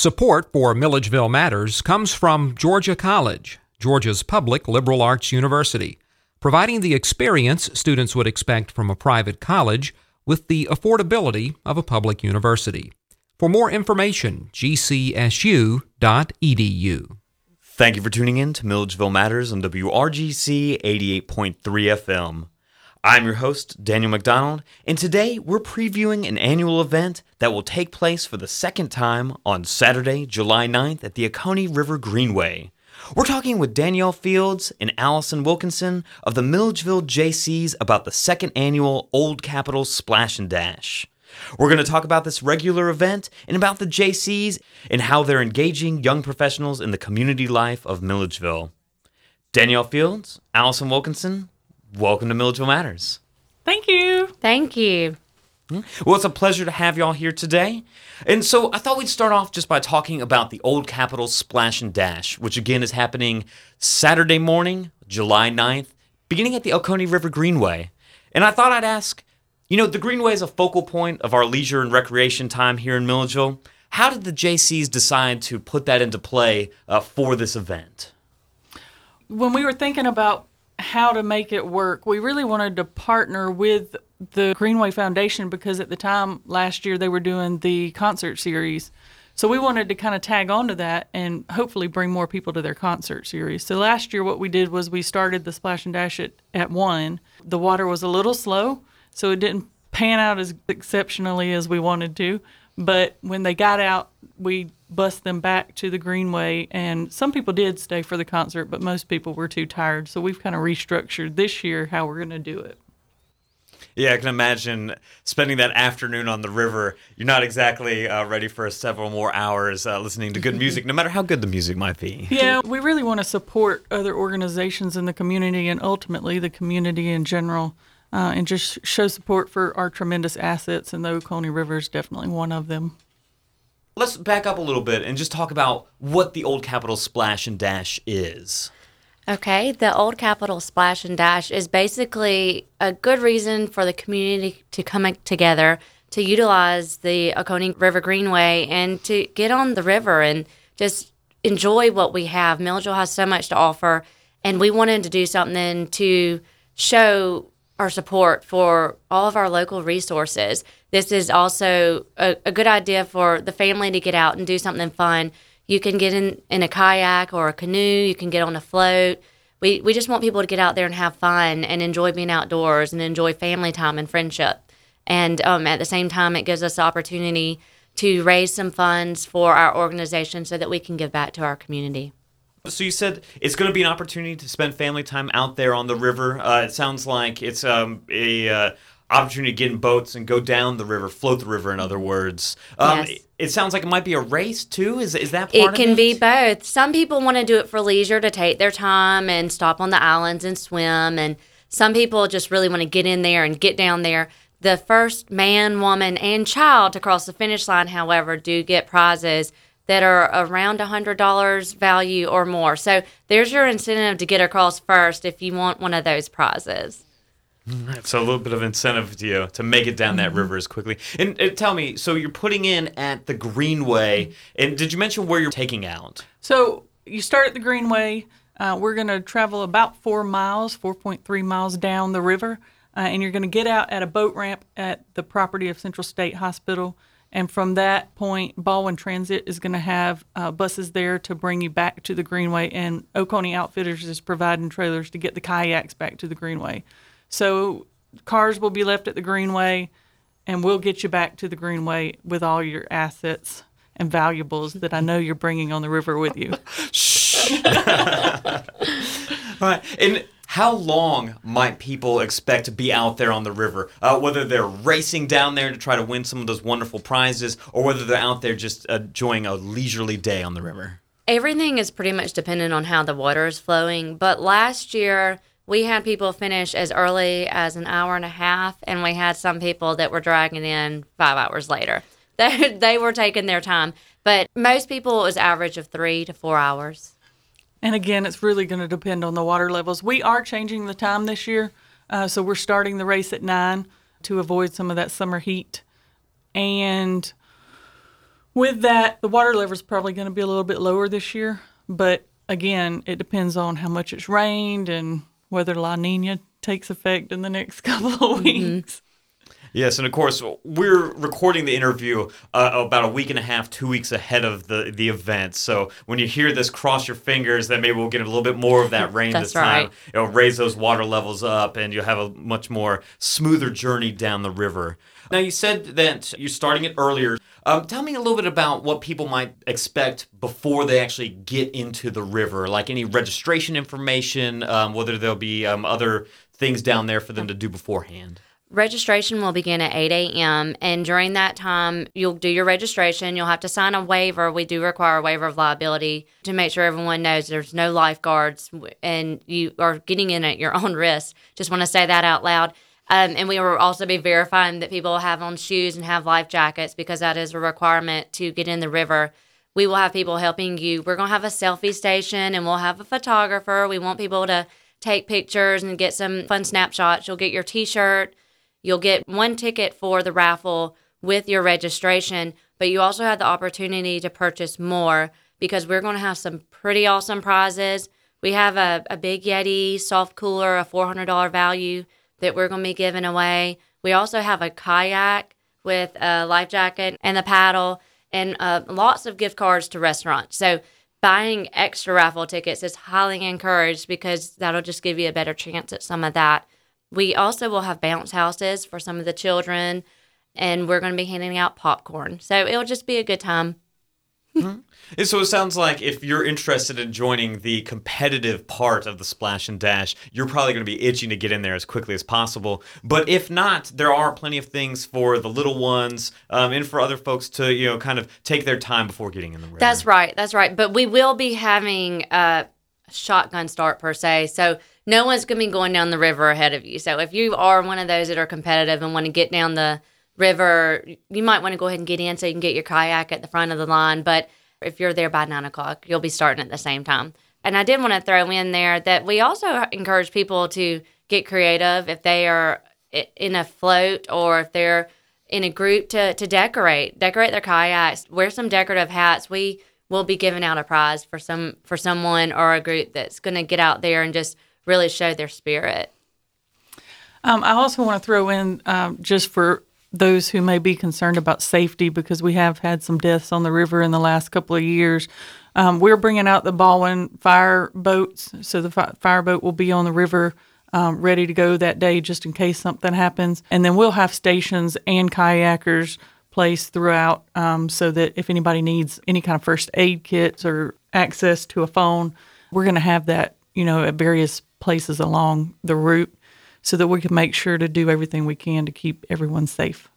Support for Milledgeville Matters comes from Georgia College, Georgia's public liberal arts university, providing the experience students would expect from a private college with the affordability of a public university. For more information, gcsu.edu. Thank you for tuning in to Milledgeville Matters on WRGC 88.3 FM. I'm your host, Daniel McDonald, and today we're previewing an annual event that will take place for the second time on Saturday, July 9th at the Oconee River Greenway. We're talking with Danielle Fields and Allison Wilkinson of the Milledgeville Jaycees about the second annual Old Capital Splash and Dash. We're going to talk about this regular event and about the Jaycees and how they're engaging young professionals in the community life of Milledgeville. Danielle Fields, Allison Wilkinson, welcome to Milledgeville Matters. Thank you. Thank you. Well, it's a pleasure to have y'all here today. And so I thought we'd start off just by talking about the Old Capital Splash and Dash, which again is happening Saturday morning, July 9th, beginning at the Oconee River Greenway. And I thought I'd ask you know, the Greenway is a focal point of our leisure and recreation time here in Milledgeville. How did the Jaycees decide to put that into play uh, for this event? When we were thinking about how to make it work, we really wanted to partner with the Greenway Foundation because at the time last year they were doing the concert series. So we wanted to kind of tag on to that and hopefully bring more people to their concert series. So last year what we did was we started the Splash and Dash at, at 1. The water was a little slow, so it didn't pan out as exceptionally as we wanted to. But when they got out, we bust them back to the Greenway, and some people did stay for the concert, but most people were too tired. So we've kind of restructured this year how we're going to do it. Yeah, I can imagine spending that afternoon on the river. You're not exactly uh, ready for several more hours uh, listening to good music, no matter how good the music might be. Yeah, we really want to support other organizations in the community and ultimately the community in general uh, and just show support for our tremendous assets. And the Oconee River is definitely one of them. Let's back up a little bit and just talk about what the Old Capital Splash and Dash is. Okay, the Old Capital Splash and Dash is basically a good reason for the community to come together to utilize the Oconee River Greenway and to get on the river and just enjoy what we have. Milledgeville has so much to offer, and we wanted to do something to show our support for all of our local resources. This is also a, a, good idea for the family to get out and do something fun. You can get in, in a kayak or a canoe, you can get on a float. We, we just want people to get out there and have fun and enjoy being outdoors and enjoy family time and friendship. And um, at the same time, it gives us the opportunity to raise some funds for our organization so that we can give back to our community. So you said it's going to be an opportunity to spend family time out there on the river. Uh, it sounds like it's um, a uh, opportunity to get in boats and go down the river, float the river. In other words, um, yes. it, it sounds like it might be a race too. Is is that it? It can it? be both. Some people want to do it for leisure to take their time and stop on the islands and swim, and some people just really want to get in there and get down there. The first man, woman, and child to cross the finish line, however, do get prizes that are around $100 value or more. So there's your incentive to get across first if you want one of those prizes. So a little bit of incentive to you to make it down that mm-hmm. river as quickly. And, and, tell me, so you're putting in at the Greenway, and did you mention where you're taking out? So you start at the Greenway. Uh, we're going to travel about four miles, 4.3 miles down the river, uh, and you're going to get out at a boat ramp at the property of Central State Hospital. And from that point, Baldwin Transit is going to have uh, buses there to bring you back to the Greenway, and Oconee Outfitters is providing trailers to get the kayaks back to the Greenway. So cars will be left at the Greenway, and we'll get you back to the Greenway with all your assets and valuables that I know you're bringing on the river with you. Shh. right. And how long might people expect to be out there on the river? Uh, whether they're racing down there to try to win some of those wonderful prizes, or whether they're out there just enjoying a leisurely day on the river? Everything is pretty much dependent on how the water is flowing. But last year, we had people finish as early as an hour and a half, and we had some people that were dragging in five hours later. They, they were taking their time. But most people, it was average of three to four hours. And again, it's really going to depend on the water levels. We are changing the time this year, uh, so we're starting the race at nine to avoid some of that summer heat. And With that, the water level is probably going to be a little bit lower this year, but again, it depends on how much it's rained and whether La Nina takes effect in the next couple of weeks. Yes, and of course we're recording the interview uh, about a week and a half, two weeks ahead of the the event. So when you hear this, cross your fingers that maybe we'll get a little bit more of that rain this time. right. It'll raise those water levels up, and you'll have a much more smoother journey down the river. Now you said that you're starting it earlier. Um, tell me a little bit about what people might expect before they actually get into the river, like any registration information, um, whether there'll be um, other things down there for them to do beforehand. Registration will begin at 8 a.m. And during that time, you'll do your registration. You'll have to sign a waiver. We do require a waiver of liability to make sure everyone knows there's no lifeguards and you are getting in at your own risk. Just want to say that out loud. Um, and we will also be verifying that people have on shoes and have life jackets because that is a requirement to get in the river. We will have people helping you. We're going to have a selfie station and we'll have a photographer. We want people to take pictures and get some fun snapshots. You'll get your t shirt. You'll get one ticket for the raffle with your registration, but you also have the opportunity to purchase more because we're going to have some pretty awesome prizes. We have a, a big Yeti soft cooler, a $400 value that we're going to be giving away. We also have a kayak with a life jacket and a paddle and uh, lots of gift cards to restaurants. So buying extra raffle tickets is highly encouraged because that'll just give you a better chance at some of that. We also will have bounce houses for some of the children, and we're going to be handing out popcorn. So it'll just be a good time. And so it sounds like if you're interested in joining the competitive part of the splash and dash, you're probably going to be itching to get in there as quickly as possible. But if not, there are plenty of things for the little ones um, and for other folks to you know kind of take their time before getting in the river. That's right. That's right. But we will be having a shotgun start per se. So no one's going to be going down the river ahead of you. So if you are one of those that are competitive and want to get down the river, you might want to go ahead and get in so you can get your kayak at the front of the line. But if you're there by nine o'clock, you'll be starting at the same time. And I did want to throw in there that we also encourage people to get creative if they are in a float or if they're in a group to, to decorate, decorate their kayaks, wear some decorative hats. We will be giving out a prize for some for someone or a group that's going to get out there and just really show their spirit. Um, I also want to throw in um, just for those who may be concerned about safety because we have had some deaths on the river in the last couple of years. Um, we're bringing out the Baldwin fire boats, so the fi- fire boat will be on the river. Um, ready to go that day just in case something happens. And then we'll have stations and kayakers placed throughout um, so that if anybody needs any kind of first aid kits or access to a phone, we're going to have that, you know, at various places along the route so that we can make sure to do everything we can to keep everyone safe.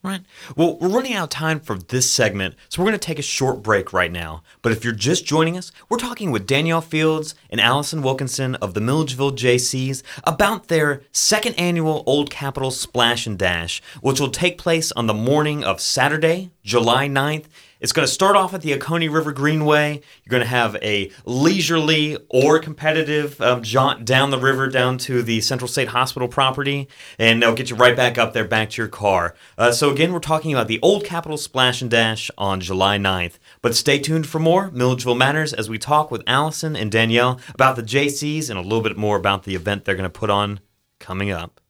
Right. Well, we're running out of time for this segment, so we're going to take a short break right now. But if you're just joining us, we're talking with Danielle Fields and Allison Wilkinson of the Milledgeville Jaycees about their second annual Old Capital Splash and Dash, which will take place on the morning of Saturday, July 9th. It's going to start off at the Oconee River Greenway. You're going to have a leisurely or competitive um, jaunt down the river down to the Central State Hospital property, and they'll get you right back up there, back to your car. Uh, so, again, we're talking about the Old Capital Splash and Dash on July 9th. But stay tuned for more Milledgeville Matters as we talk with Allison and Danielle about the Jaycees and a little bit more about the event they're going to put on coming up.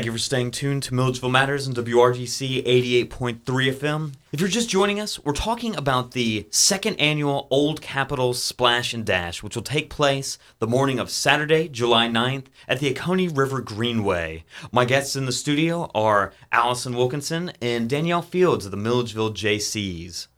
Thank you for staying tuned to Milledgeville Matters and WRGC 88.3 FM. If you're just joining us, we're talking about the second annual Old Capital Splash and Dash, which will take place the morning of Saturday, July 9th at the Oconee River Greenway. My guests in the studio are Allison Wilkinson and Danielle Fields of the Milledgeville Jaycees.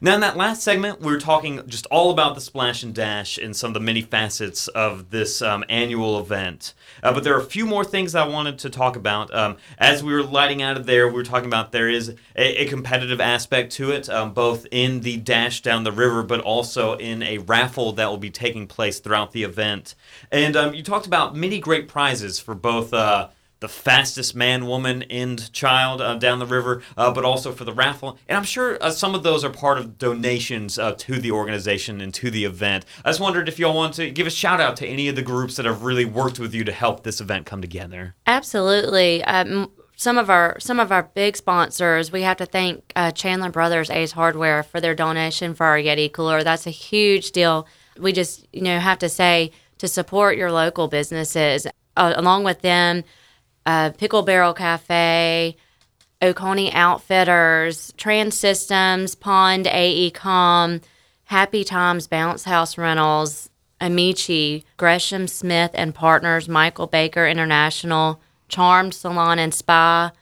Now, in that last segment, we were talking just all about the Splash and Dash and some of the many facets of this um, annual event. Uh, but there are a few more things I wanted to talk about. Um, as we were lighting out of there, we were talking about there is a, a competitive aspect to it, um, both in the dash down the river, but also in a raffle that will be taking place throughout the event. And um, you talked about many great prizes for both. Uh, the fastest man, woman, and child uh, down the river, uh, but also for the raffle. And I'm sure uh, some of those are part of donations uh, to the organization and to the event. I just wondered if y'all want to give a shout out to any of the groups that have really worked with you to help this event come together. Absolutely. Um, some of our some of our big sponsors, we have to thank uh, Chandler Brothers Ace Hardware for their donation for our Yeti cooler. That's a huge deal. We just you know have to say to support your local businesses. Uh, along with them, uh, Pickle Barrel Cafe, Oconee Outfitters, TranSystems, Pond AECom, Happy Times Bounce House Rentals, Amici, Gresham Smith and Partners, Michael Baker International, Charmed Salon and Spa,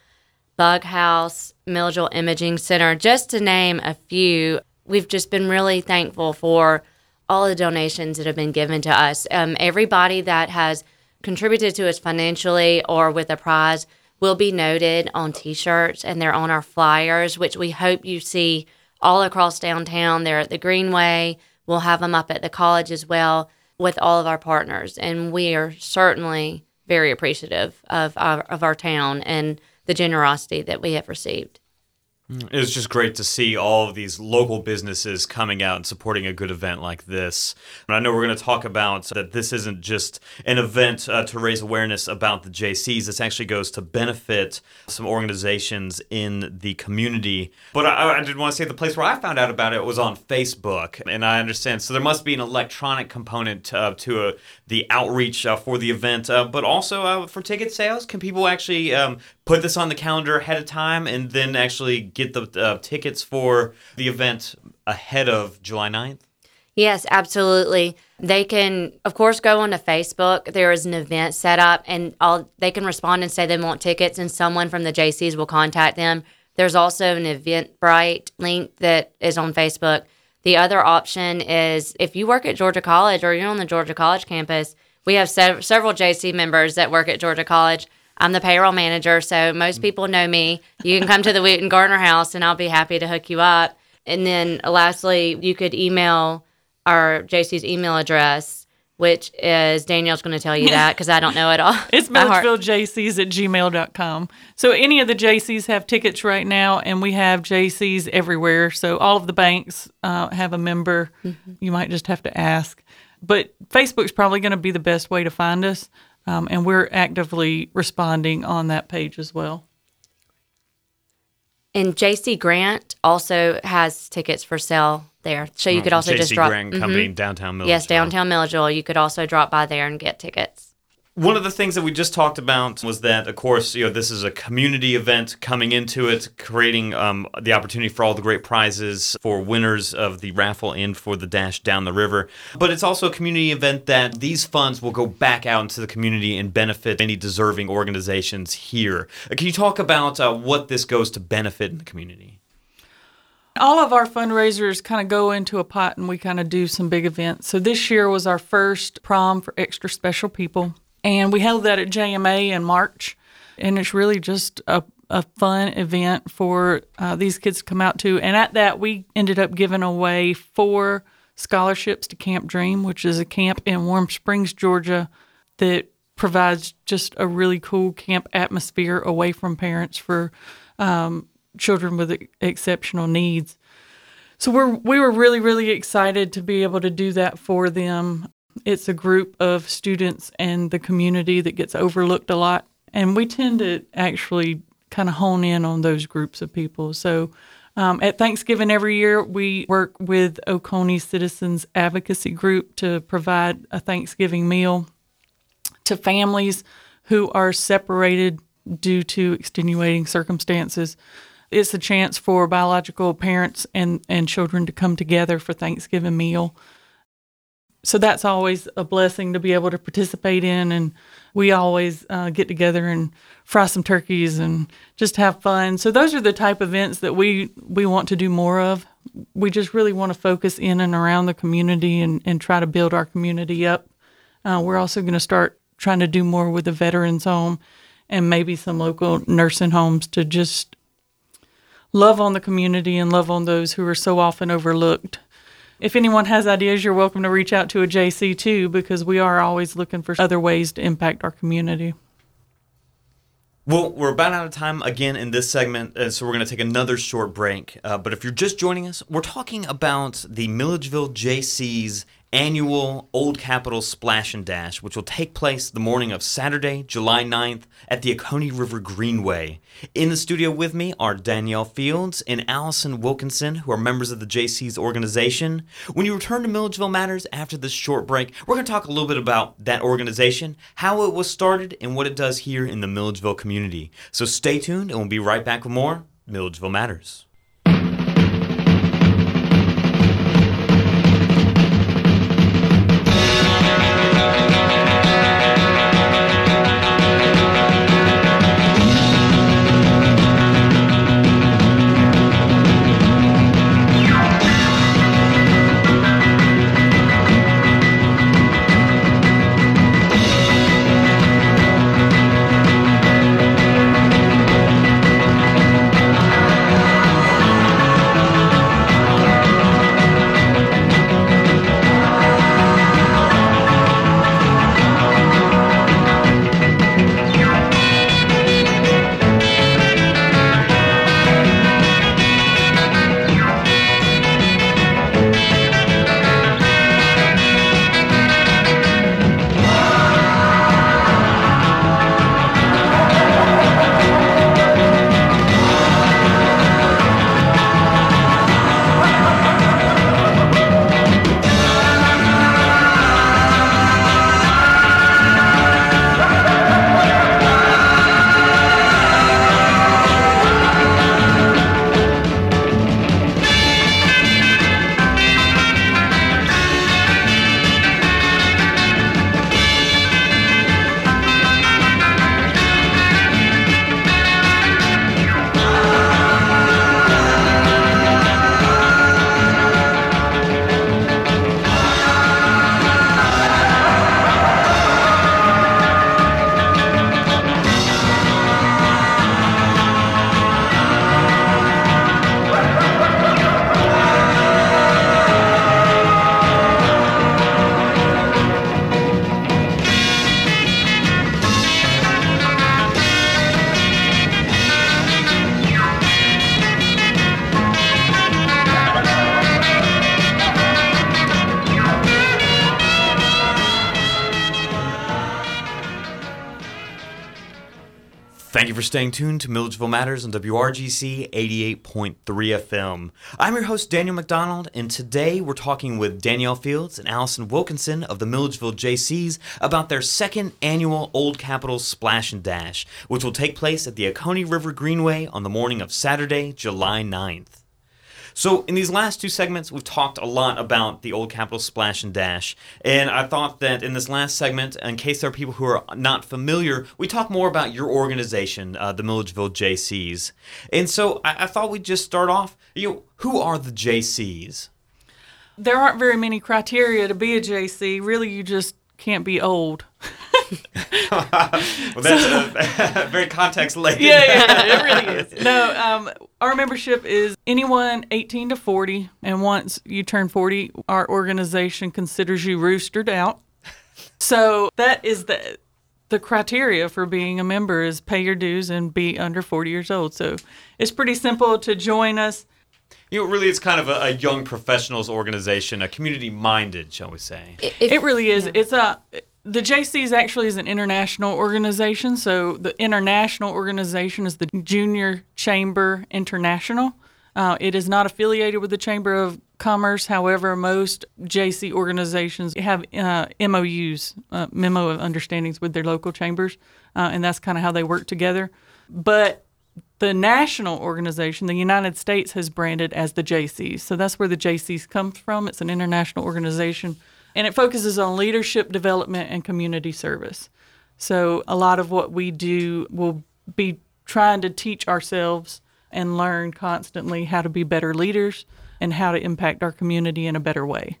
Bug House, Milledgeville Imaging Center, just to name a few. We've just been really thankful for all the donations that have been given to us. Um, everybody that has contributed to us financially or with a prize will be noted on t-shirts and they're on our flyers which we hope you see all across downtown. They're at the greenway. We'll have them up at the college as well with all of our partners and we are certainly very appreciative of our, of our town and the generosity that we have received it's just great to see all of these local businesses coming out and supporting a good event like this. And I know we're going to talk about that this isn't just an event uh, to raise awareness about the Jaycees. This actually goes to benefit some organizations in the community. But I, I did want to say the place where I found out about it was on Facebook. And I understand. So there must be an electronic component uh, to a, the outreach uh, for the event, uh, but also uh, for ticket sales. Can people actually um, put this on the calendar ahead of time and then actually get the uh, tickets for the event ahead of July 9th? Yes, absolutely. They can, of course, go onto Facebook. There is an event set up, and all they can respond and say they want tickets, and someone from the Jaycees will contact them. There's also an Eventbrite link that is on Facebook. The other option is if you work at Georgia College or you're on the Georgia College campus, we have sev- several Jaycee members that work at Georgia College. I'm the payroll manager, so most people know me. You can come to the Wooten Garner House, and I'll be happy to hook you up. And then, lastly, you could email our Jaycees email address, which is Danielle's going to tell you that because I don't know it all. It's milledgevillejcs at gmail.com. So any of the Jaycees have tickets right now, and we have Jaycees everywhere. So all of the banks uh, have a member. Mm-hmm. You might just have to ask. But Facebook's probably going to be the best way to find us. Um, and we're actively responding on that page as well. And JC Grant also has tickets for sale there, so you could also JC just drop. Grant Company, mm-hmm. downtown Milledgeville. Yes, downtown Milledgeville. You could also drop by there and get tickets one of the things that we just talked about was that, of course, you know, this is a community event coming into it, creating um, the opportunity for all the great prizes for winners of the raffle and for the dash down the river. But it's also a community event that these funds will go back out into the community and benefit any deserving organizations here. Uh, can you talk about uh, what this goes to benefit in the community? all of our fundraisers kind of go into a pot and we kind of do some big events. So this year was our first prom for extra special people. And we held that at JMA in March. And it's really just a, a fun event for uh, these kids to come out to. And at that, we ended up giving away four scholarships to Camp Dream, which is a camp in Warm Springs, Georgia, that provides just a really cool camp atmosphere away from parents for um, children with exceptional needs. So we're we were really really excited to be able to do that for them it's a group of students and the community that gets overlooked a lot. And we tend to actually kind of hone in on those groups of people. So um, at Thanksgiving every year, we work with Oconee Citizens Advocacy Group to provide a Thanksgiving meal to families who are separated due to extenuating circumstances. It's a chance for biological parents and, and children to come together for Thanksgiving meal. So that's always a blessing to be able to participate in. And we always uh, get together and fry some turkeys and just have fun. So those are the type of events that we, we want to do more of. We just really want to focus in and around the community and, and try to build our community up. Uh, we're also going to start trying to do more with the veterans home and maybe some local nursing homes to just love on the community and love on those who are so often overlooked. If anyone has ideas, you're welcome to reach out to a Jaycee too, because we are always looking for other ways to impact our community. Well, we're about out of time again in this segment, so we're going to take another short break. Uh, but if you're just joining us, we're talking about the Milledgeville Jaycees annual Old Capital Splash and Dash, which will take place the morning of Saturday, July 9th at the Oconee River Greenway. In the studio with me are Danielle Fields and Allison Wilkinson, who are members of the Jaycees organization. When you return to Milledgeville Matters after this short break, we're going to talk a little bit about that organization, how it was started, and what it does here in the Milledgeville community. So stay tuned, and we'll be right back with more Milledgeville Matters. Thank you for staying tuned to Milledgeville Matters on WRGC 88.3 FM. I'm your host, Daniel McDonald, and today we're talking with Danielle Fields and Allison Wilkinson of the Milledgeville Jaycees about their second annual Old Capital Splash and Dash, which will take place at the Oconee River Greenway on the morning of Saturday, July 9th. So, in these last two segments, we've talked a lot about the Old Capital Splash and Dash. And I thought that in this last segment, in case there are people who are not familiar, we talk more about your organization, uh, the Milledgeville Jaycees. And so I-, I thought we'd just start off. You know, who are the Jaycees? There aren't very many criteria to be a Jaycee. Really, you just can't be old. well, that's uh, very context laden. yeah, yeah, it really is. No, um, our membership is anyone 18 to 40, and once you turn 40, our organization considers you roostered out. So that is the the criteria for being a member is pay your dues and be under 40 years old. So it's pretty simple to join us. You know, really, it's kind of a, a young professionals organization, a community minded, shall we say? If- it really is. It's a the Jaycees actually is an international organization. So the international organization is the Junior Chamber International. Uh, it is not affiliated with the Chamber of commerce. However, most Jaycee organizations have uh, MOUs, uh, memo of understandings with their local chambers, uh, and that's kind of how they work together. But the national organization, the United States, has branded as the Jaycees. So that's where the Jaycees comes from. It's an international organization, and it focuses on leadership development and community service. So a lot of what we do will be trying to teach ourselves and learn constantly how to be better leaders and how to impact our community in a better way.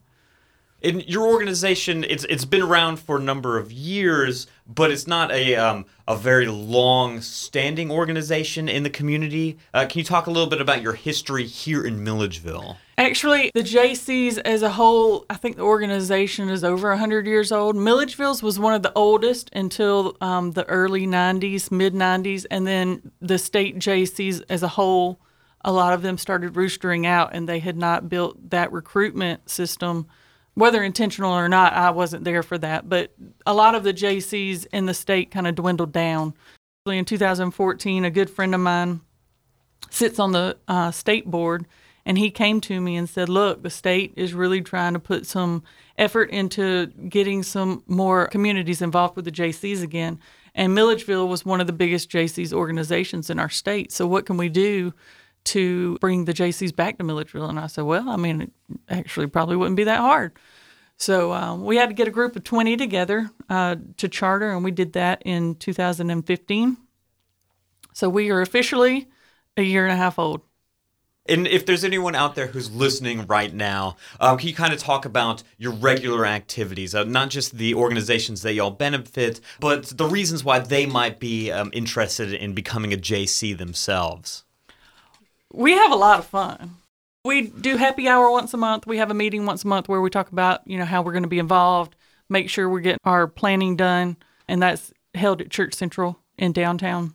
In your organization, it's it's been around for a number of years, but it's not a um, a very long standing organization in the community. Uh, can you talk a little bit about your history here in Milledgeville? Actually, the Jaycees as a whole, I think the organization is over 100 years old. Milledgeville's was one of the oldest until um, the early 90s, mid 90s, and then the state Jaycees as a whole, a lot of them started roostering out and they had not built that recruitment system whether intentional or not, I wasn't there for that. But a lot of the Jaycees in the state kind of dwindled down. In 2014, a good friend of mine sits on the uh, state board, and he came to me and said, Look, the state is really trying to put some effort into getting some more communities involved with the Jaycees again. And Milledgeville was one of the biggest Jaycees organizations in our state. So, what can we do to bring the Jaycees back to Milledgeville? And I said, Well, I mean, it actually probably wouldn't be that hard. So um, we had to get a group of 20 together uh, to charter, and we did that in 2015. So we are officially a year and a half old. And if there's anyone out there who's listening right now, um, can you kind of talk about your regular activities, uh, not just the organizations that y'all benefit, but the reasons why they might be um, interested in becoming a Jaycee themselves? We have a lot of fun we do happy hour once a month. We have a meeting once a month where we talk about, you know, how we're going to be involved, make sure we're getting our planning done, and that's held at Church Central in downtown.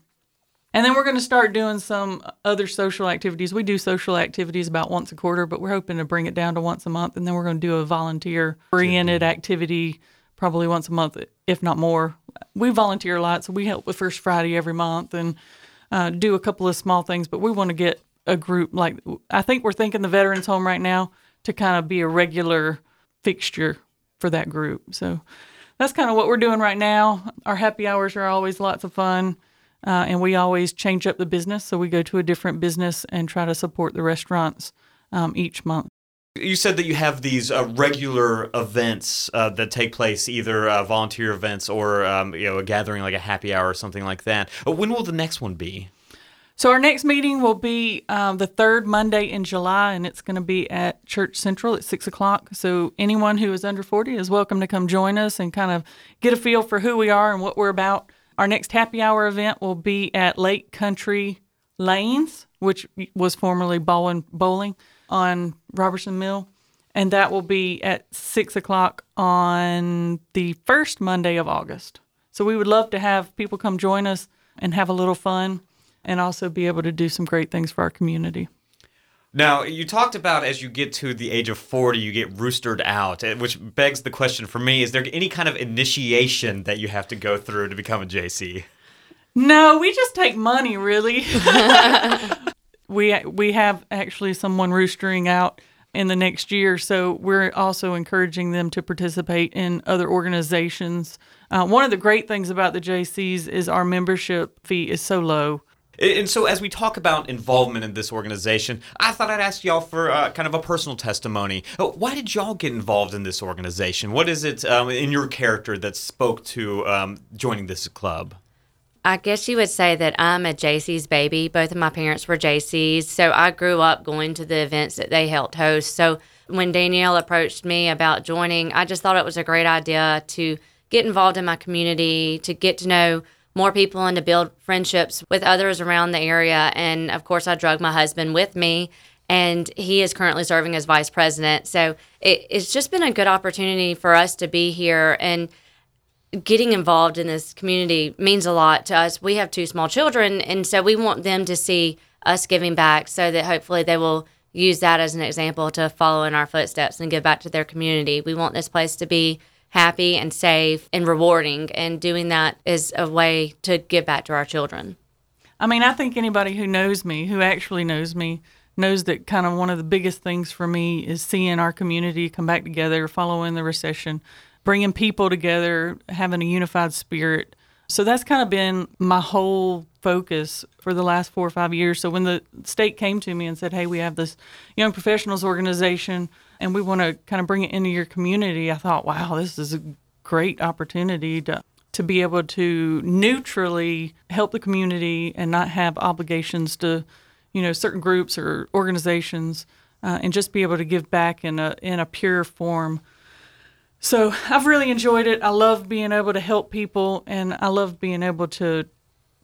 And then we're going to start doing some other social activities. We do social activities about once a quarter, but we're hoping to bring it down to once a month. And then we're going to do a volunteer oriented activity probably once a month, if not more. We volunteer a lot, so we help with First Friday every month and uh, do a couple of small things, but we want to get a group like I think we're thinking the veterans home right now to kind of be a regular fixture for that group. So that's kind of what we're doing right now. Our happy hours are always lots of fun. Uh, and we always change up the business. So we go to a different business and try to support the restaurants um, each month. You said that you have these uh, regular events uh, that take place, either uh, volunteer events or um, you know a gathering like a happy hour or something like that. Uh, when will the next one be? So our next meeting will be um, the third Monday in July, and it's going to be at Church Central at six o'clock. So anyone who is under forty is welcome to come join us and kind of get a feel for who we are and what we're about. Our next happy hour event will be at Lake Country Lanes, which was formerly Bowling, Bowling on Robertson Mill, and that will be at six o'clock on the first Monday of August. So we would love to have people come join us and have a little fun and also be able to do some great things for our community. Now, you talked about as you get to the age of 40, you get roostered out, eh, which begs the question for me is there any kind of initiation that you have to go through to become a Jaycee? No, we just take money, really. we we have actually someone roostering out in the next year, so we're also encouraging them to participate in other organizations. Uh, one of the great things about the Jaycees is our membership fee is so low. And so, as we talk about involvement in this organization, I thought I'd ask y'all for uh, kind of a personal testimony. Uh, why did y'all get involved in this organization? What is it um, in your character that spoke to um, joining this club? I guess you would say that I'm a Jaycees baby. Both of my parents were Jaycees, so I grew up going to the events that they helped host. So when Danielle approached me about joining, I just thought it was a great idea to get involved in my community, to get to know more people and to build friendships with others around the area. And of course, I drug my husband with me, and he is currently serving as vice president. So it, it's just been a good opportunity for us to be here and getting involved in this community means a lot to us. We have two small children, and so we want them to see us giving back so that hopefully they will use that as an example to follow in our footsteps and give back to their community. We want this place to be happy and safe and rewarding. And doing that is a way to give back to our children. I mean, I think anybody who knows me, who actually knows me, knows that kind of one of the biggest things for me is seeing our community come back together following the recession, bringing people together, having a unified spirit. So that's kind of been my whole focus for the last four or five years. So when the state came to me and said, "Hey, we have this young professionals organization, and we want to kind of bring it into your community," I thought, "Wow, this is a great opportunity to to be able to neutrally help the community and not have obligations to, you know, certain groups or organizations, uh, and just be able to give back in a in a pure form." So I've really enjoyed it. I love being able to help people, and I love being able to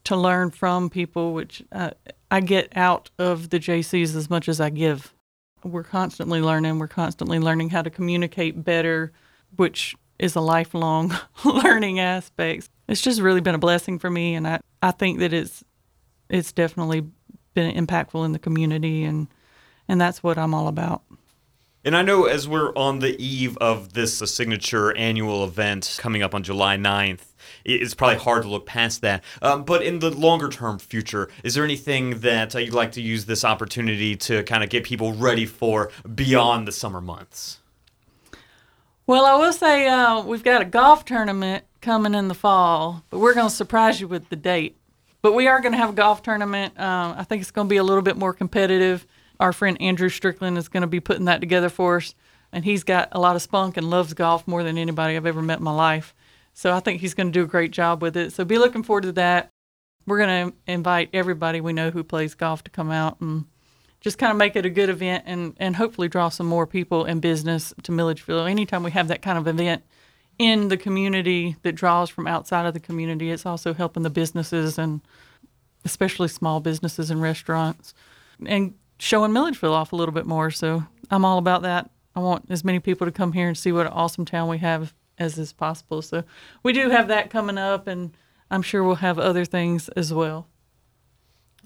to learn from people, which uh, I get out of the Jaycees as much as I give. We're constantly learning. We're constantly learning how to communicate better, which is a lifelong learning aspect. It's just really been a blessing for me, and I, I think that it's it's definitely been impactful in the community, and and that's what I'm all about. And I know as we're on the eve of this signature annual event coming up on July 9th, it's probably hard to look past that. Um, but in the longer term future, is there anything that uh, you'd like to use this opportunity to kind of get people ready for beyond the summer months? Well, I will say uh, we've got a golf tournament coming in the fall, but we're going to surprise you with the date. But we are going to have a golf tournament. Um, I think it's going to be a little bit more competitive our friend Andrew Strickland is going to be putting that together for us. And he's got a lot of spunk and loves golf more than anybody I've ever met in my life. So I think he's going to do a great job with it. So be looking forward to that. We're going to invite everybody we know who plays golf to come out and just kind of make it a good event and, and hopefully draw some more people and business to Milledgeville. Anytime we have that kind of event in the community that draws from outside of the community, it's also helping the businesses and especially small businesses and restaurants and showing Milledgeville off a little bit more. So I'm all about that. I want as many people to come here and see what an awesome town we have as is possible. So we do have that coming up, and I'm sure we'll have other things as well.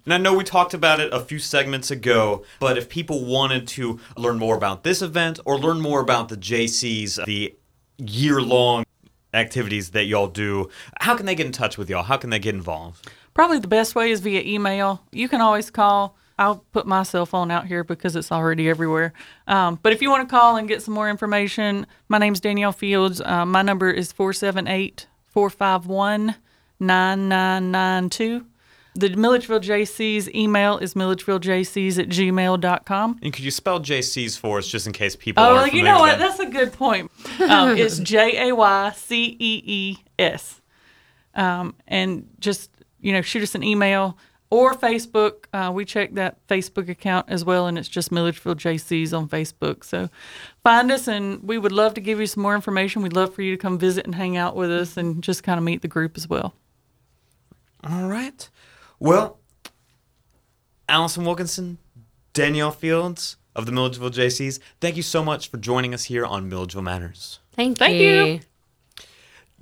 And I know we talked about it a few segments ago, but if people wanted to learn more about this event or learn more about the Jaycees, the year long activities that y'all do, how can they get in touch with y'all? How can they get involved? Probably the best way is via email. You can always call I'll put my cell phone out here because it's already everywhere. Um, but if you want to call and get some more information, my name's Danielle Fields. Uh, my number is 478 451 9992. The Milledgeville Jaycees email is milledgevillejcs at gmail.com. And could you spell Jaycees for us just in case people Oh, are you know what? That's a good point. Um, it's J A Y C E E S. Um, and just, you know, shoot us an email or Facebook. Uh, we check that Facebook account as well, and it's just Milledgeville Jaycees on Facebook. So find us, and we would love to give you some more information. We'd love for you to come visit and hang out with us and just kind of meet the group as well. All right. Well, Allison Wilkinson, Danielle Fields of the Milledgeville Jaycees, thank you so much for joining us here on Milledgeville Matters. Thank, Thank you. you.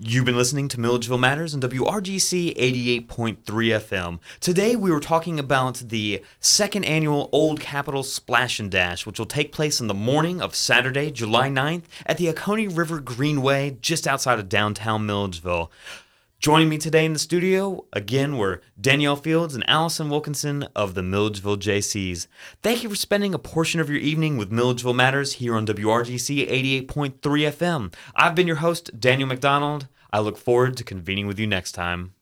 You've been listening to Milledgeville Matters on WRGC 88.3 FM. Today we were talking about the second annual Old Capital Splash and Dash, which will take place in the morning of Saturday, July 9th at the Oconee River Greenway just outside of downtown Milledgeville. Joining me today in the studio, again, were Danielle Fields and Allison Wilkinson of the Milledgeville Jaycees. Thank you for spending a portion of your evening with Milledgeville Matters here on WRGC 88.3 FM. I've been your host, Daniel McDonald. I look forward to convening with you next time.